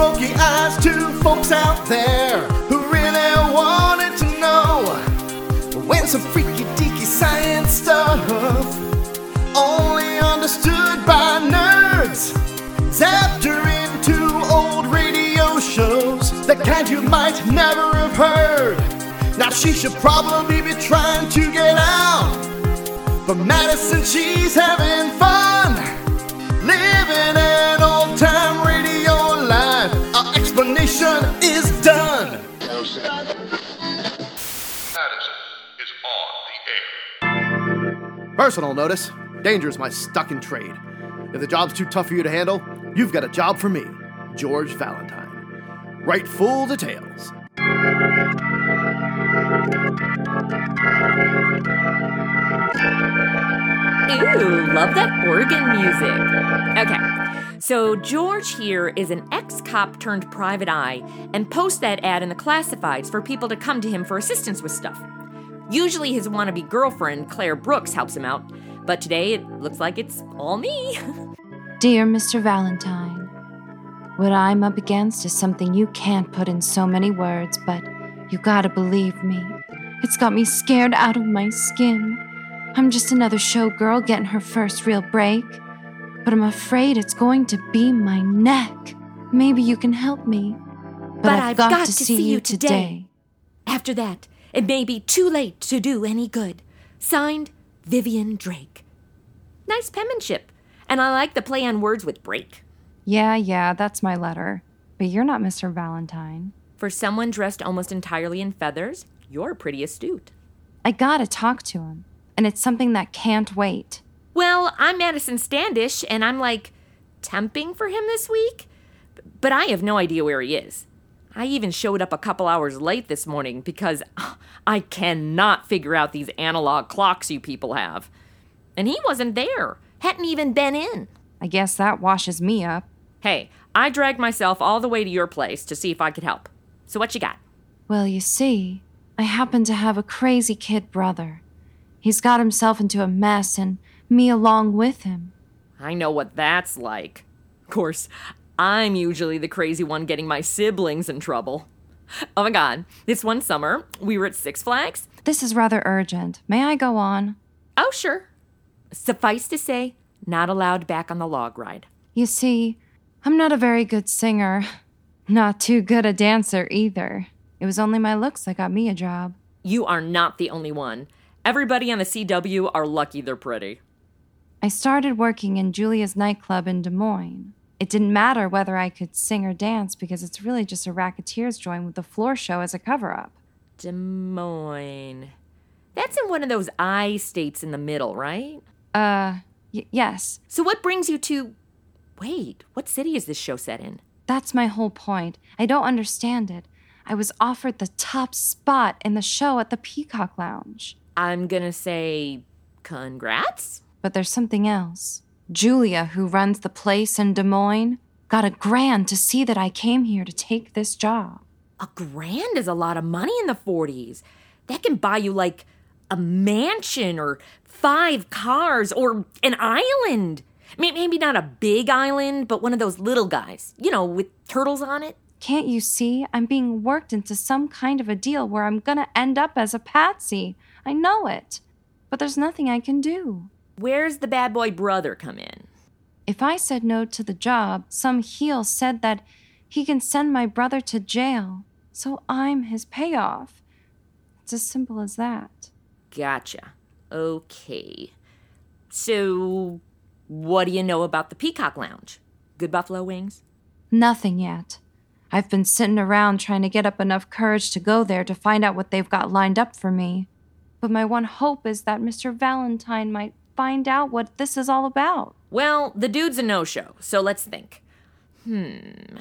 smoky eyes to folks out there who really wanted to know when some freaky deaky science stuff only understood by nerds. Zapped her into old radio shows the kind you might never have heard. Now she should probably be trying to get out but Madison she's having Personal notice danger is my stuck in trade. If the job's too tough for you to handle, you've got a job for me, George Valentine. Write full details. Ooh, love that organ music. Okay, so George here is an ex cop turned private eye and posts that ad in the classifieds for people to come to him for assistance with stuff. Usually his wannabe girlfriend, Claire Brooks, helps him out, but today it looks like it's all me. Dear Mr. Valentine, what I'm up against is something you can't put in so many words, but you gotta believe me. It's got me scared out of my skin. I'm just another showgirl getting her first real break, but I'm afraid it's going to be my neck. Maybe you can help me. But, I've, got, to, see, you today. After that, it may be too late to do any good. Signed, Vivian Drake. Nice penmanship, and I like the play on words with break. Yeah, yeah, that's my letter. But you're not Mr. Valentine. For someone dressed almost entirely in feathers, you're pretty astute. I gotta talk to him, and it's something that can't wait. Well, I'm Madison Standish, and I'm like temping for him this week, but I have no idea where he is. I even showed up a couple hours late this morning because I cannot figure out these analog clocks you people have. And he wasn't there, hadn't even been in. I guess that washes me up. Hey, I dragged myself all the way to your place to see if I could help. So what you got? Well, you see, I happen to have a crazy kid brother. He's got himself into a mess, and me along with him. I know what that's like. Of course, I'm usually the crazy one getting my siblings in trouble. Oh my god, this one summer, we were at Six Flags. This is rather urgent. May I go on? Oh, sure. Suffice to say, not allowed back on the log ride. You see, I'm not a very good singer. Not too good a dancer either. It was only my looks that got me a job. You are not the only one. Everybody on the CW are lucky they're pretty. I started working in Julia's nightclub in Des Moines. It didn't matter whether I could sing or dance because it's really just a racketeer's joint with the floor show as a cover up. Des Moines. That's in one of those I states in the middle, right? Uh, y- yes. So what brings you to. Wait, what city is this show set in? That's my whole point. I don't understand it. I was offered the top spot in the show at the Peacock Lounge. I'm gonna say. Congrats? But there's something else. Julia, who runs the place in Des Moines, got a grand to see that I came here to take this job. A grand is a lot of money in the 40s. That can buy you like a mansion or five cars or an island. Maybe not a big island, but one of those little guys, you know, with turtles on it. Can't you see? I'm being worked into some kind of a deal where I'm gonna end up as a patsy. I know it. But there's nothing I can do. Where's the bad boy brother come in? If I said no to the job, some heel said that he can send my brother to jail. So I'm his payoff. It's as simple as that. Gotcha. Okay. So, what do you know about the Peacock Lounge? Good buffalo wings? Nothing yet. I've been sitting around trying to get up enough courage to go there to find out what they've got lined up for me. But my one hope is that Mr. Valentine might find out what this is all about. Well, the dude's a no show, so let's think. Hmm.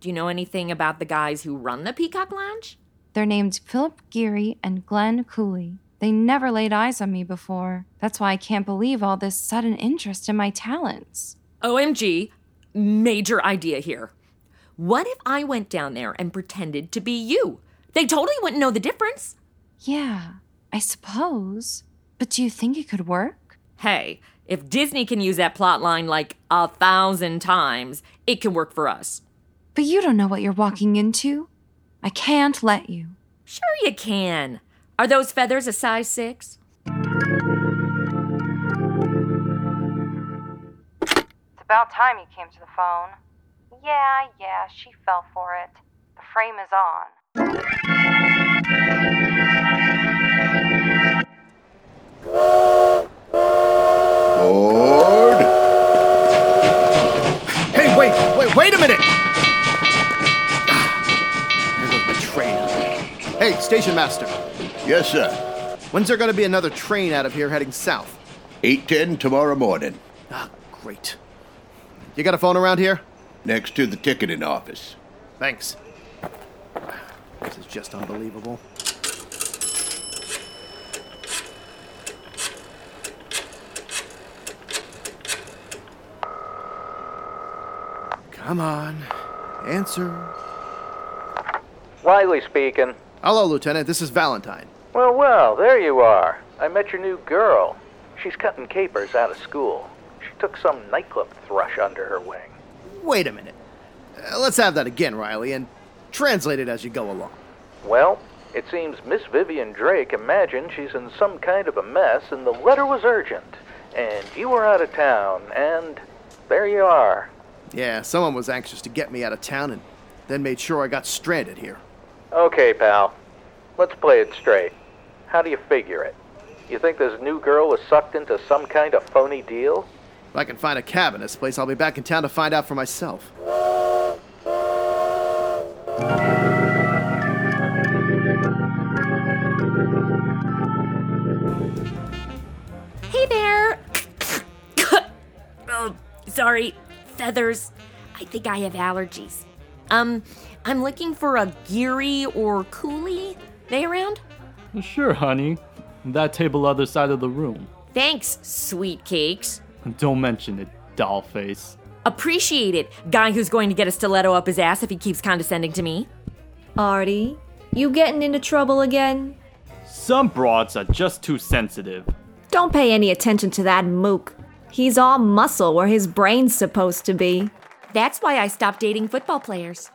Do you know anything about the guys who run the Peacock Lounge? They're named Philip Geary and Glenn Cooley. They never laid eyes on me before. That's why I can't believe all this sudden interest in my talents. OMG, major idea here. What if I went down there and pretended to be you? They totally wouldn't know the difference. Yeah, I suppose. But do you think it could work? Hey, if Disney can use that plot line like a thousand times, it can work for us. But you don't know what you're walking into. I can't let you. Sure, you can. Are those feathers a size six? It's about time you came to the phone. Yeah, yeah, she fell for it. The frame is on. Wait, wait, wait a minute! There goes my train. Hey, station master, Yes, sir. when's there gonna be another train out of here heading south? 810 tomorrow morning. Ah, great. You got a phone around here? Next to the ticketing office. Thanks. This is just unbelievable. Come on, answer. Riley speaking. Hello, Lieutenant. This is Valentine. Well, well, there you are. I met your new girl. She's cutting capers out of school. She took some nightclub thrush under her wing. Wait a minute. Uh, let's have that again, Riley, and translate it as you go along. Well, it seems Miss Vivian Drake imagined she's in some kind of a mess and the letter was urgent. And you were out of town, and there you are. Yeah, someone was anxious to get me out of town and then made sure I got stranded here. Okay, pal. Let's play it straight. How do you figure it? You think this new girl was sucked into some kind of phony deal? If I can find a cab in this place, I'll be back in town to find out for myself. Hey there! oh, sorry. Feathers. I think I have allergies. Um, I'm looking for a Geary or Cooley. They around? Sure, honey. That table other side of the room. Thanks, sweet cakes. Don't mention it, doll face. Appreciate it, guy who's going to get a stiletto up his ass if he keeps condescending to me. Artie, you getting into trouble again? Some broads are just too sensitive. Don't pay any attention to that mook. He's all muscle where his brain's supposed to be. That's why I stopped dating football players.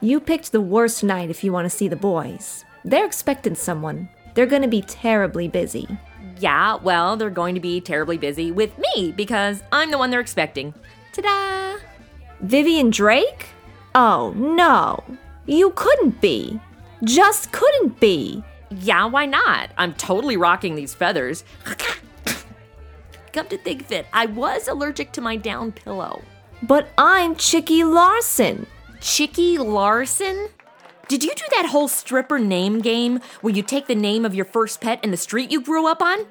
You picked the worst night if you want to see the boys. They're expecting someone. They're gonna be terribly busy. Yeah, well, they're going to be terribly busy with me because I'm the one they're expecting. Ta da! Vivian Drake? Oh, no. You couldn't be. Just couldn't be. Yeah, why not? I'm totally rocking these feathers. Come to think of it, I was allergic to my down pillow. But I'm Chicky Larson. Chicky Larson? Did you do that whole stripper name game where you take the name of your first pet and the street you grew up on?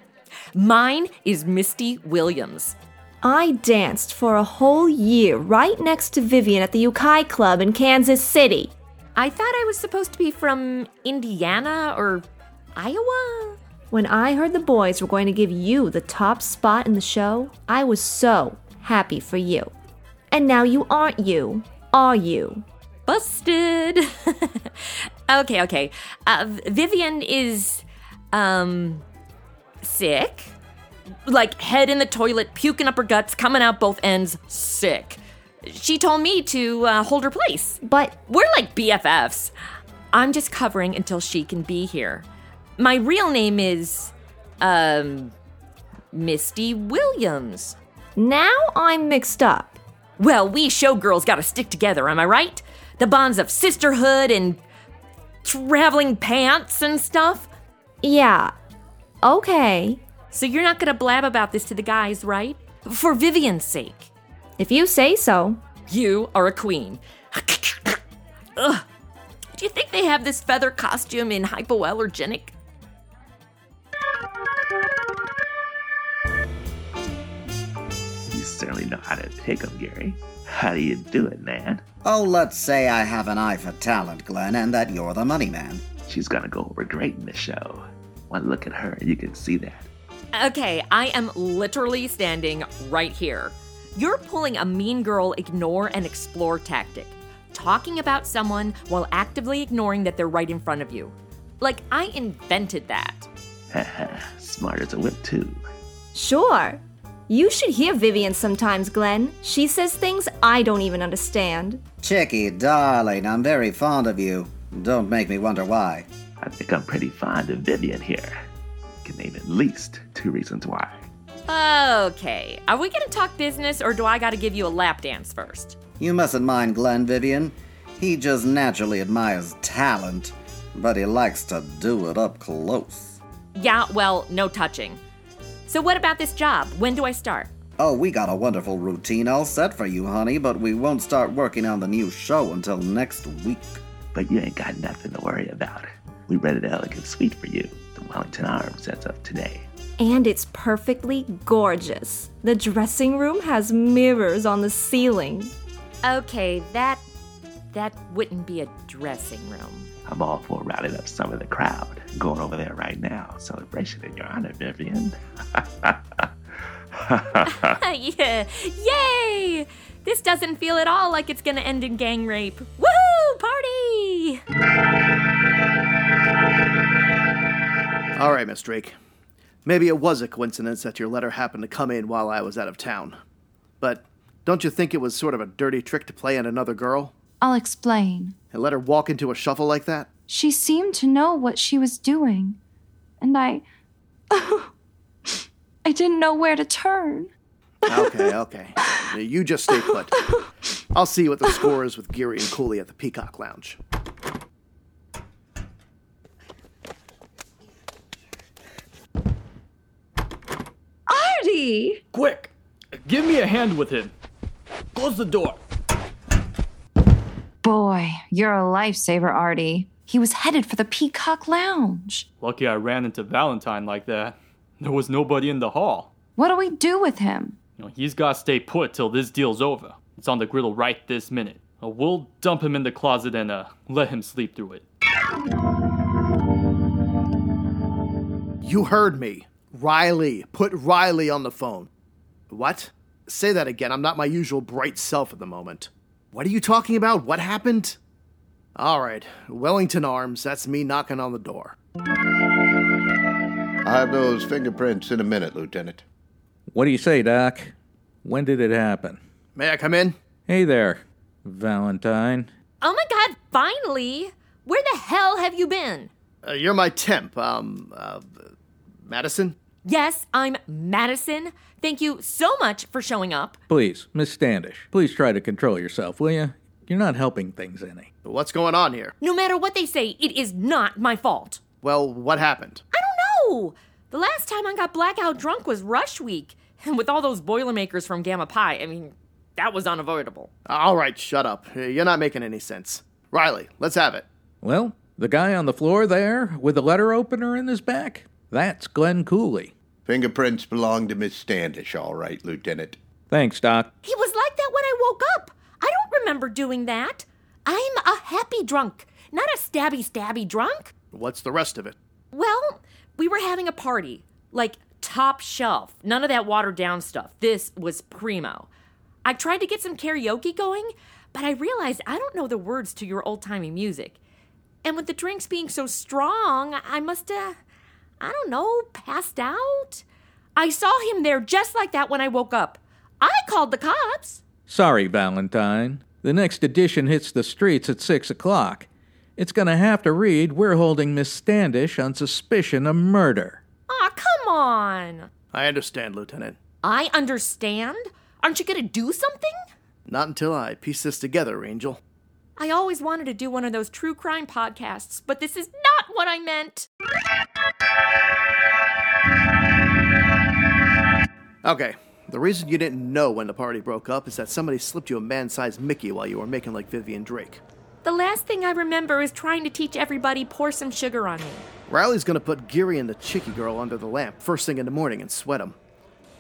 Mine is Misty Williams. I danced for a whole year right next to Vivian at the Ukai Club in Kansas City. I thought I was supposed to be from Indiana or Iowa. When I heard the boys were going to give you the top spot in the show, I was so happy for you. And now you aren't you, are you? Busted. okay, okay. Uh, Vivian is, um, sick. Like head in the toilet, puking up her guts, coming out both ends, sick. She told me to uh, hold her place. But We're like BFFs. I'm just covering until she can be here. My real name is, um, Misty Williams. now I'm mixed up. Well, we showgirls gotta stick together, am I right? The bonds of sisterhood and traveling pants and stuff. Yeah. Okay. So you're not gonna blab about this to the guys, right? For Vivian's sake. If you say so. You are a queen. Ugh. Do you think they have this feather costume in hypoallergenic? You certainly know how to pick 'em, Geary. How do you do it, man? Oh, let's say I have an eye for talent, Glenn, and that you're the money man. She's gonna go over great in this show. One look at her and you can see that. Okay, I am literally standing right here. You're pulling a mean girl ignore and explore tactic, talking about someone while actively ignoring that they're right in front of you. Like, I invented that. Haha, smart as a whip, too. Sure. You should hear Vivian sometimes, Glenn. She says things I don't even understand. Chicky, darling, I'm very fond of you. Don't make me wonder why. I think I'm pretty fond of Vivian here. Can name at least two reasons why. Okay, are we gonna talk business or do I gotta give you a lap dance first? You mustn't mind Glenn, Vivian. He just naturally admires talent, but he likes to do it up close. Yeah, well, no touching. So, what about this job? When do I start? Oh, we got a wonderful routine all set for you, honey, but we won't start working on the new show until next week. But you ain't got nothing to worry about. We rented an elegant suite for you, the Wellington Arms, as of today. And it's perfectly gorgeous. The dressing room has mirrors on the ceiling. Okay, that that wouldn't be a dressing room. I'm all for rounding up some of the crowd. Going over there right now. Celebration in your honor, Vivian. yeah, yay! This doesn't feel at all like it's gonna end in gang rape. Woohoo! Party! All right, Miss Drake. Maybe it was a coincidence that your letter happened to come in while I was out of town. But don't you think it was sort of a dirty trick to play on another girl? I'll explain. And let her walk into a shuffle like that? She seemed to know what she was doing. And I. I didn't know where to turn. Okay, okay. You just stay put. I'll see what the score is with Geary and Cooley at the Peacock Lounge. Artie! Quick! Give me a hand with him. Close the door. Boy, you're a lifesaver, Artie. He was headed for the Peacock Lounge. Lucky I ran into Valentine like that. There was nobody in the hall. What do we do with him? You know, he's gotta stay put till this deal's over. It's on the griddle right this minute. Uh, we'll dump him in the closet and uh, let him sleep through it. You heard me. Riley. Put Riley on the phone. What? Say that again. I'm not my usual bright self at the moment. What are you talking about? What happened? All right. Wellington Arms. That's me knocking on the door. I'll have those fingerprints in a minute, Lieutenant. What do you say, Doc? When did it happen? May I come in? Hey there, Valentine. Oh my god, finally! Where the hell have you been? Uh, you're my temp. Um, uh, Madison? Yes, I'm Madison. Thank you so much for showing up. Please, Miss Standish, please try to control yourself, will you? You're not helping things any. What's going on here? No matter what they say, it is not my fault. Well, what happened? I don't know. The last time I got blackout drunk was rush week. And with all those Boilermakers from Gamma Pi, I mean, that was unavoidable. All right, shut up. You're not making any sense. Riley, let's have it. Well, the guy on the floor there with the letter opener in his back, that's Glenn Cooley. Fingerprints belong to Miss Standish, all right, Lieutenant. Thanks, Doc. He was like that when I woke up. I don't remember doing that. I'm a happy drunk, not a stabby stabby drunk. What's the rest of it? Well, we were having a party, like top shelf. None of that watered down stuff. This was primo. I tried to get some karaoke going, but I realized I don't know the words to your old timey music. And with the drinks being so strong, I must have, I don't know, passed out. I saw him there just like that when I woke up. I called the cops. Sorry, Valentine. The next edition hits the streets at 6 o'clock. It's gonna have to read We're holding Miss Standish on suspicion of murder. Aw, come on. I understand, Lieutenant. I understand? Aren't you gonna do something? Not until I piece this together, Angel. I always wanted to do one of those true crime podcasts, but this is not what I meant. Okay, the reason you didn't know when the party broke up is that somebody slipped you a man sized Mickey while you were making like Vivian Drake. The last thing I remember is trying to teach everybody pour some sugar on me. Riley's gonna put Geary and the Chicky girl under the lamp first thing in the morning and sweat 'em.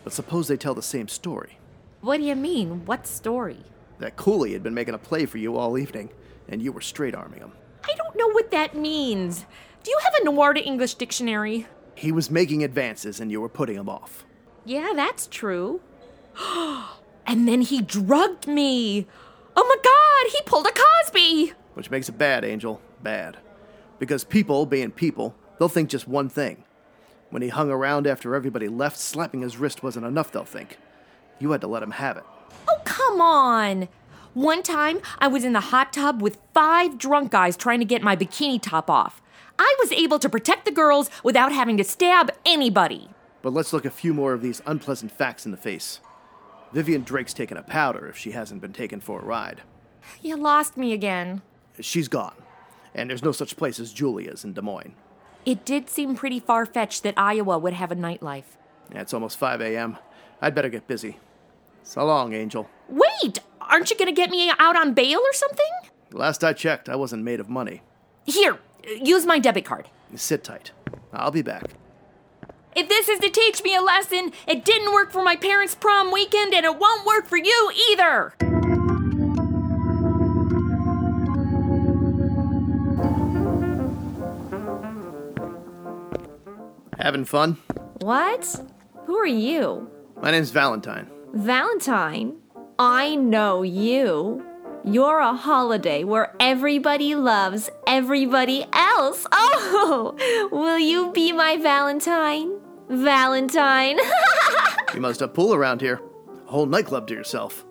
But suppose they tell the same story. What do you mean? What story? That Cooley had been making a play for you all evening, and you were straight arming him. I don't know what that means. Do you have a noir to English dictionary? He was making advances, and you were putting him off. Yeah, that's true. and then he drugged me. Oh my god, he pulled a Cosby! Which makes it bad, Angel. Bad. Because people, being people, they'll think just one thing. When he hung around after everybody left, slapping his wrist wasn't enough, they'll think. You had to let him have it. Oh, come on. One time, I was in the hot tub with five drunk guys trying to get my bikini top off. I was able to protect the girls without having to stab anybody. But let's look a few more of these unpleasant facts in the face. Vivian Drake's taken a powder if she hasn't been taken for a ride. You lost me again. She's gone. And there's no such place as Julia's in Des Moines. It did seem pretty far fetched that Iowa would have a nightlife. Yeah, it's almost 5 a.m. I'd better get busy. So long, Angel. Wait! Aren't you gonna get me out on bail or something? Last I checked, I wasn't made of money. Here, use my debit card. Sit tight. I'll be back. If this is to teach me a lesson, it didn't work for my parents' prom weekend and it won't work for you either! Having fun? What? Who are you? My name's Valentine. Valentine? I know you. You're a holiday where everybody loves everybody else. Oh, will you be my Valentine? Valentine. you must have pool around here. A whole nightclub to yourself.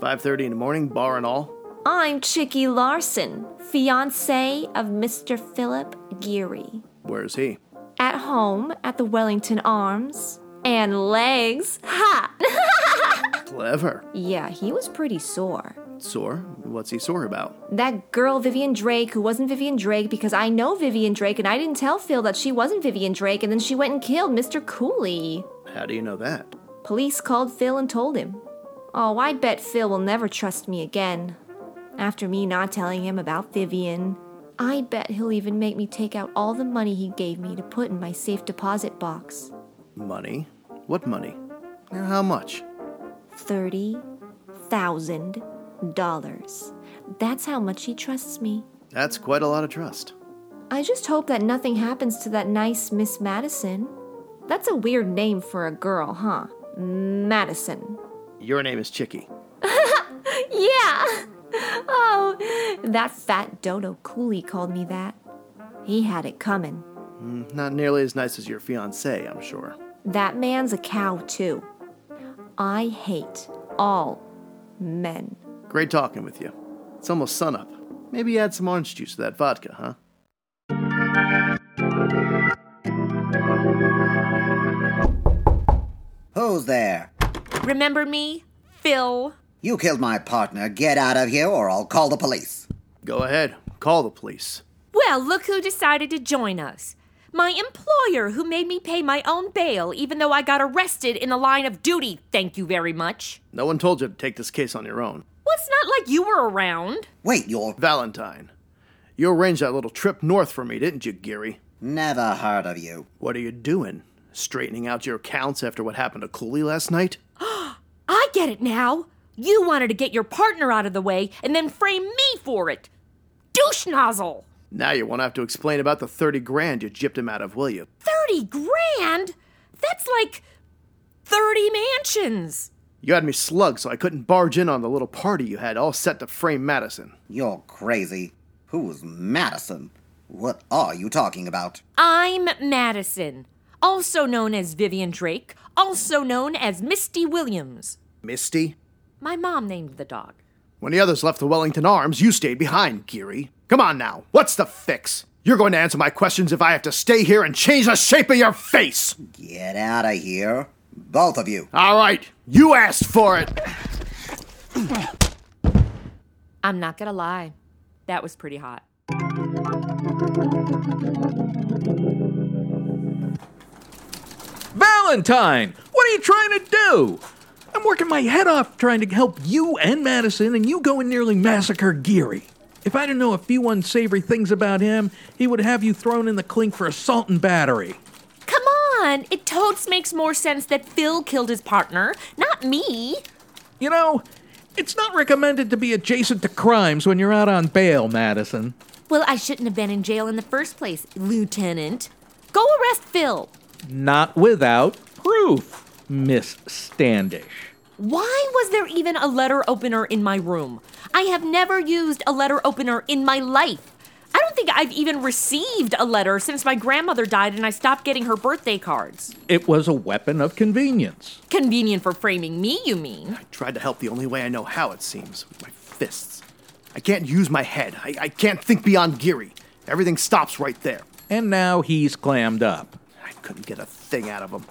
5:30 in the morning, bar and all. I'm Chicky Larson, fiance of Mr. Philip Geary. Where's he? At home at the Wellington Arms. And legs. Ha! Clever. Yeah, he was pretty sore. Sore? What's he sore about? That girl Vivian Drake, who wasn't Vivian Drake, because I know Vivian Drake and I didn't tell Phil that she wasn't Vivian Drake, and then she went and killed Mr. Cooley. How do you know that? Police called Phil and told him. Oh, I bet Phil will never trust me again. After me not telling him about Vivian, I bet he'll even make me take out all the money he gave me to put in my safe deposit box. Money? What money? How much? Thirty thousand. That's how much he trusts me. That's quite a lot of trust. I just hope that nothing happens to that nice Miss Madison. That's a weird name for a girl, huh? Madison. Your name is Chicky. yeah! Oh, that fat dodo Cooley called me that. He had it coming. Mm, not nearly as nice as your fiance, I'm sure. That man's a cow, too. I hate all men. Great talking with you. It's almost sunup. Maybe add some orange juice to that vodka, huh? Who's there? Remember me? Phil. You killed my partner. Get out of here or I'll call the police. Go ahead. Call the police. Well, look who decided to join us. My employer, who made me pay my own bail even though I got arrested in the line of duty. Thank you very much. No one told you to take this case on your own. Well, it's not like you were around. Wait, you're. Valentine. You arranged that little trip north for me, didn't you, Geary? Never heard of you. What are you doing? Straightening out your accounts after what happened to Cooley last night? I get it now. You wanted to get your partner out of the way and then frame me for it. Douche nozzle! Now you won't have to explain about the 30 grand you gypped him out of, will you? 30 grand? That's like 30 mansions. You had me slugged so I couldn't barge in on the little party you had all set to frame Madison. You're crazy. Who's Madison? What are you talking about? I'm Madison, also known as Vivian Drake, also known as Misty Williams. Misty? My mom named the dog. When the others left the Wellington Arms, you stayed behind, Geary. Come on now, what's the fix? You're going to answer my questions if I have to stay here and change the shape of your face! Get out of here. Both of you. All right, you asked for it! I'm not gonna lie, that was pretty hot. Valentine, what are you trying to do? I'm working my head off trying to help you and Madison, and you go and nearly massacre Geary. If I didn't know a few unsavory things about him, he would have you thrown in the clink for assault and battery. Come on, it totes makes more sense that Phil killed his partner, not me. You know, it's not recommended to be adjacent to crimes when you're out on bail, Madison. Well, I shouldn't have been in jail in the first place, Lieutenant. Go arrest Phil. Not without proof, Miss Standish. Why was there even a letter opener in my room? I have never used a letter opener in my life. I don't don't think I've even received a letter since my grandmother died and I stopped getting her birthday cards. It was a weapon of convenience. Convenient for framing me, you mean? I tried to help the only way I know how, it seems, with my fists. I can't use my head. I, I can't think beyond Geary. Everything stops right there. And now he's clammed up. I couldn't get a thing out of him.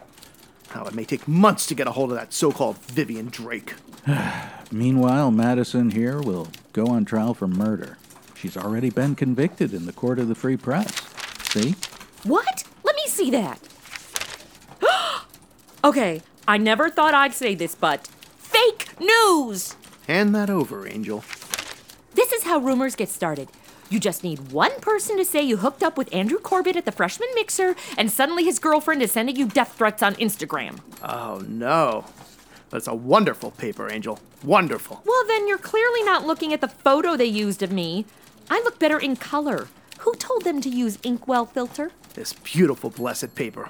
Now it may take months to get a hold of that so called Vivian Drake. Meanwhile, Madison here will go on trial for murder. She's already been convicted in the court of the free press. See? What? Let me see that. okay, I never thought I'd say this, but fake news! Hand that over, Angel. This is how rumors get started. You just need one person to say you hooked up with Andrew Corbett at the freshman mixer, and suddenly his girlfriend is sending you death threats on Instagram. Oh no. That's a wonderful paper, Angel. Wonderful. Well, then you're clearly not looking at the photo they used of me. I look better in color. Who told them to use Inkwell filter? This beautiful, blessed paper.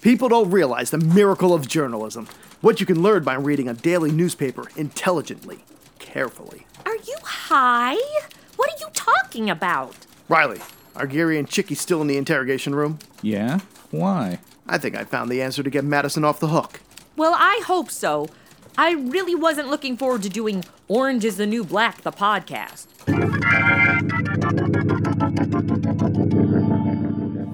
People don't realize the miracle of journalism. What you can learn by reading a daily newspaper intelligently, carefully. Are you high? What are you talking about? Riley, are Geary and Chicky still in the interrogation room? Yeah? Why? I think I found the answer to get Madison off the hook. Well, I hope so. I really wasn't looking forward to doing Orange is the New Black, the podcast.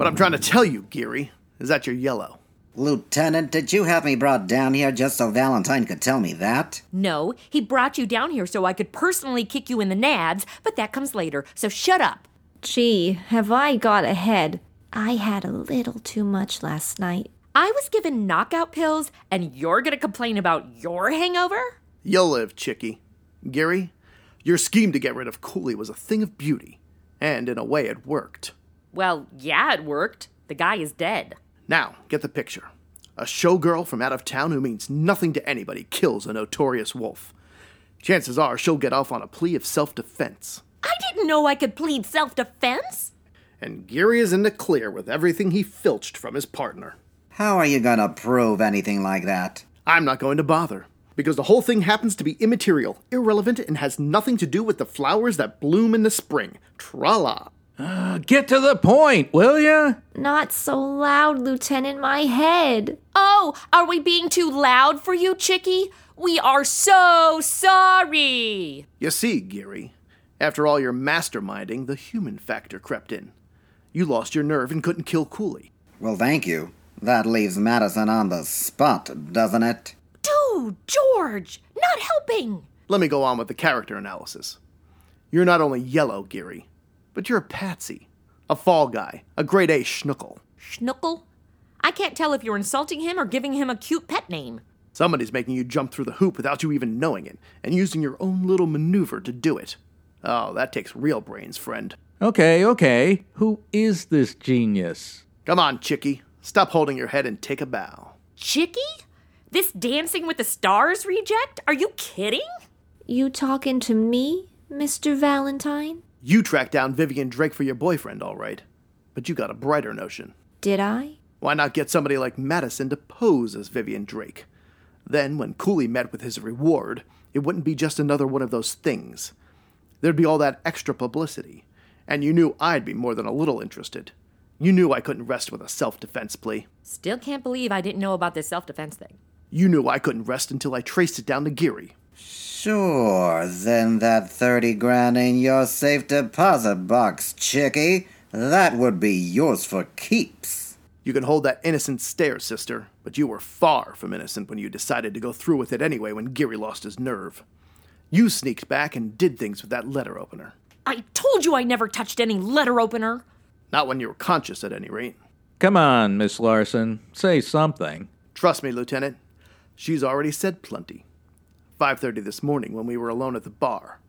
I'm trying to tell you, Geary, is that you're yellow. Lieutenant, did you have me brought down here just so Valentine could tell me that? No, he brought you down here so I could personally kick you in the nads, but that comes later, so shut up. Gee, have I got a head. I had a little too much last night. I was given knockout pills, and you're gonna complain about your hangover? You'll live, Chicky. Geary, your scheme to get rid of Cooley was a thing of beauty, and in a way it worked. Well, yeah, it worked. The guy is dead. Now, get the picture. A showgirl from out of town who means nothing to anybody kills a notorious wolf. Chances are she'll get off on a plea of self defense. I didn't know I could plead self defense. And Geary is in the clear with everything he filched from his partner. How are you gonna prove anything like that? I'm not going to bother, because the whole thing happens to be immaterial, irrelevant, and has nothing to do with the flowers that bloom in the spring. Tra la. Uh, get to the point, will ya? Not so loud, Lieutenant, my head. Oh, are we being too loud for you, Chicky? We are so sorry. You see, Geary, after all your masterminding, the human factor crept in. You lost your nerve and couldn't kill Cooley. Well, thank you. That leaves Madison on the spot, doesn't it? Dude, George, not helping. Let me go on with the character analysis. You're not only yellow, Geary, but you're a patsy, a fall guy, a grade A schnuckle. Schnuckle? I can't tell if you're insulting him or giving him a cute pet name. Somebody's making you jump through the hoop without you even knowing it, and using your own little maneuver to do it. Oh, that takes real brains, friend. Okay, okay. Who is this genius? Come on, Chicky. Stop holding your head and take a bow. Chicky? This Dancing with the Stars reject? Are you kidding? You talking to me, Mr. Valentine? You tracked down Vivian Drake for your boyfriend, all right. But you got a brighter notion. Did I? Why not get somebody like Madison to pose as Vivian Drake? Then, when Cooley met with his reward, it wouldn't be just another one of those things. There'd be all that extra publicity, and you knew I'd be more than a little interested. You knew I couldn't rest with a self defense plea. Still can't believe I didn't know about this self defense thing. You knew I couldn't rest until I traced it down to Geary. Sure, then that 30 grand in your safe deposit box, Chicky. That would be yours for keeps. You can hold that innocent stare, sister, but you were far from innocent when you decided to go through with it anyway when Geary lost his nerve. You sneaked back and did things with that letter opener. I told you I never touched any letter opener. Not when you were conscious, at any rate. Come on, Miss Larson. Say something. Trust me, Lieutenant. She's already said plenty. 5:30 this morning when we were alone at the bar.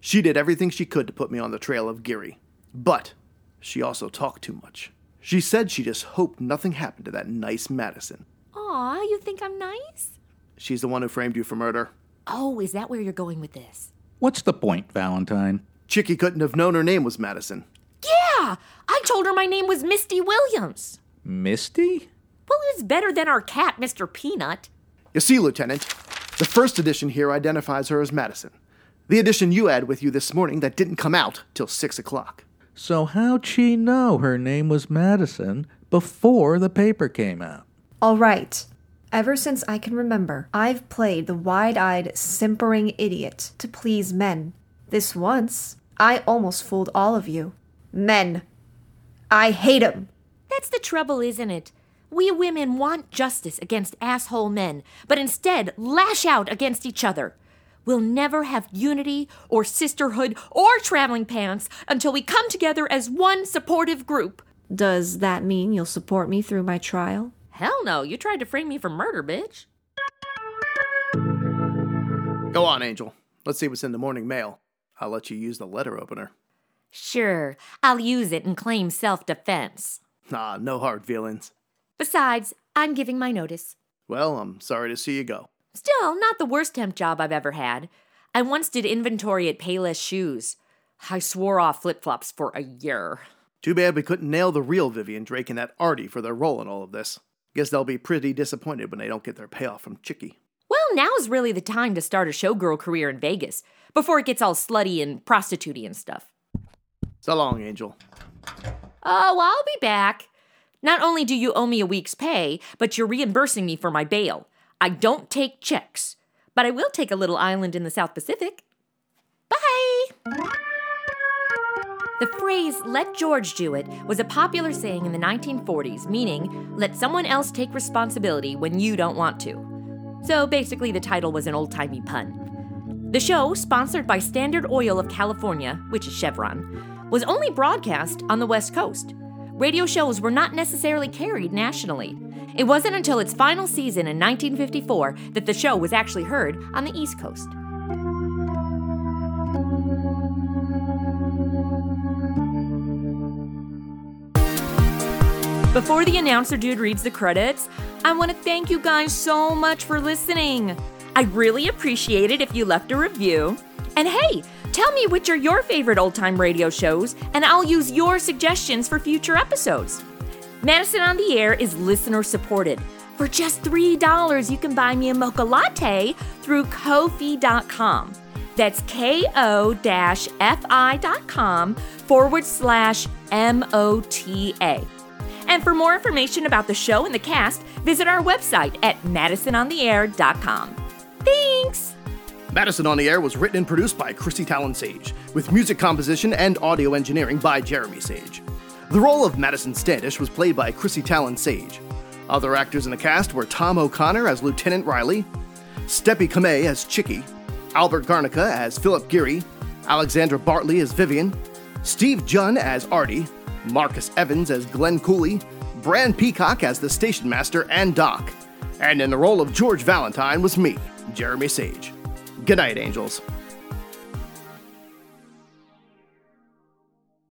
She did everything she could to put me on the trail of Geary. But she also talked too much. She said she just hoped nothing happened to that nice Madison. Aw, you think I'm nice? She's the one who framed you for murder. Oh, is that where you're going with this? What's the point, Valentine? Chicky couldn't have known her name was Madison. Yeah, I told her my name was Misty Williams. Misty? Well, it's better than our cat, Mr. Peanut. You see, Lieutenant, the first edition here identifies her as Madison. The edition you had with you this morning that didn't come out till 6 o'clock. So how'd she know her name was Madison before the paper came out? All right. Ever since I can remember, I've played the wide eyed, simpering idiot to please men. This once, I almost fooled all of you. Men. I hate 'em. That's the trouble, isn't it? We women want justice against asshole men, but instead lash out against each other. We'll never have unity or sisterhood or traveling pants until we come together as one supportive group. Does that mean you'll support me through my trial? Hell no, you tried to frame me for murder, bitch. Go on, Angel. Let's see what's in the morning mail. I'll let you use the letter opener. Sure, I'll use it and claim self defense. Nah, no hard feelings. Besides, I'm giving my notice. Well, I'm sorry to see you go. Still, not the worst temp job I've ever had. I once did inventory at Payless Shoes. I swore off flip flops for a year. Too bad we couldn't nail the real Vivian Drake and that Artie for their role in all of this. Guess they'll be pretty disappointed when they don't get their payoff from Chicky. Well, now's really the time to start a showgirl career in Vegas before it gets all slutty and prostitutey and stuff. So long, Angel. Oh, I'll be back. Not only do you owe me a week's pay, but you're reimbursing me for my bail. I don't take checks, but I will take a little island in the South Pacific. Bye! The phrase, let George do it, was a popular saying in the 1940s, meaning, let someone else take responsibility when you don't want to. So basically, the title was an old timey pun. The show, sponsored by Standard Oil of California, which is Chevron, was only broadcast on the West Coast. Radio shows were not necessarily carried nationally. It wasn't until its final season in 1954 that the show was actually heard on the East Coast. Before the announcer dude reads the credits, I want to thank you guys so much for listening. I really appreciate it if you left a review. And hey, tell me which are your favorite old time radio shows, and I'll use your suggestions for future episodes. Madison on the Air is listener supported. For just $3, you can buy me a mocha latte through Ko-fi.com. That's ko-fi.com forward slash M-O-T-A. And for more information about the show and the cast, visit our website at madisonontheair.com. Thanks! Madison on the Air was written and produced by Chrissy Talon Sage, with music composition and audio engineering by Jeremy Sage. The role of Madison Standish was played by Chrissy Talon Sage. Other actors in the cast were Tom O'Connor as Lieutenant Riley, Steppy Kamei as Chicky, Albert Garnica as Philip Geary, Alexandra Bartley as Vivian, Steve Junn as Artie, Marcus Evans as Glenn Cooley, Bran Peacock as the station master and Doc. And in the role of George Valentine was me, Jeremy Sage. Good night, angels.